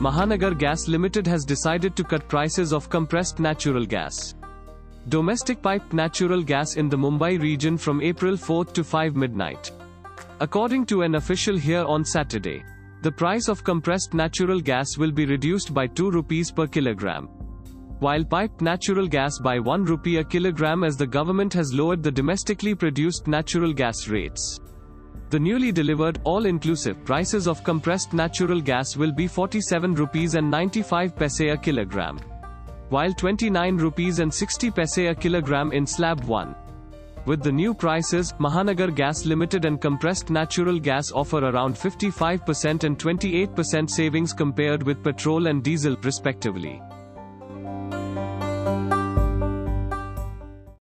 Mahanagar Gas Limited has decided to cut prices of compressed natural gas. Domestic piped natural gas in the Mumbai region from April 4 to 5 midnight. According to an official here on Saturday, the price of compressed natural gas will be reduced by 2 rupees per kilogram. While piped natural gas by 1 rupee a kilogram as the government has lowered the domestically produced natural gas rates. The newly delivered, all-inclusive prices of compressed natural gas will be 47 rupees and 95 paise a kilogram. While 29 rupees and 60 paise a kilogram in slab 1. With the new prices, Mahanagar Gas Limited and compressed natural gas offer around 55% and 28% savings compared with petrol and diesel, respectively.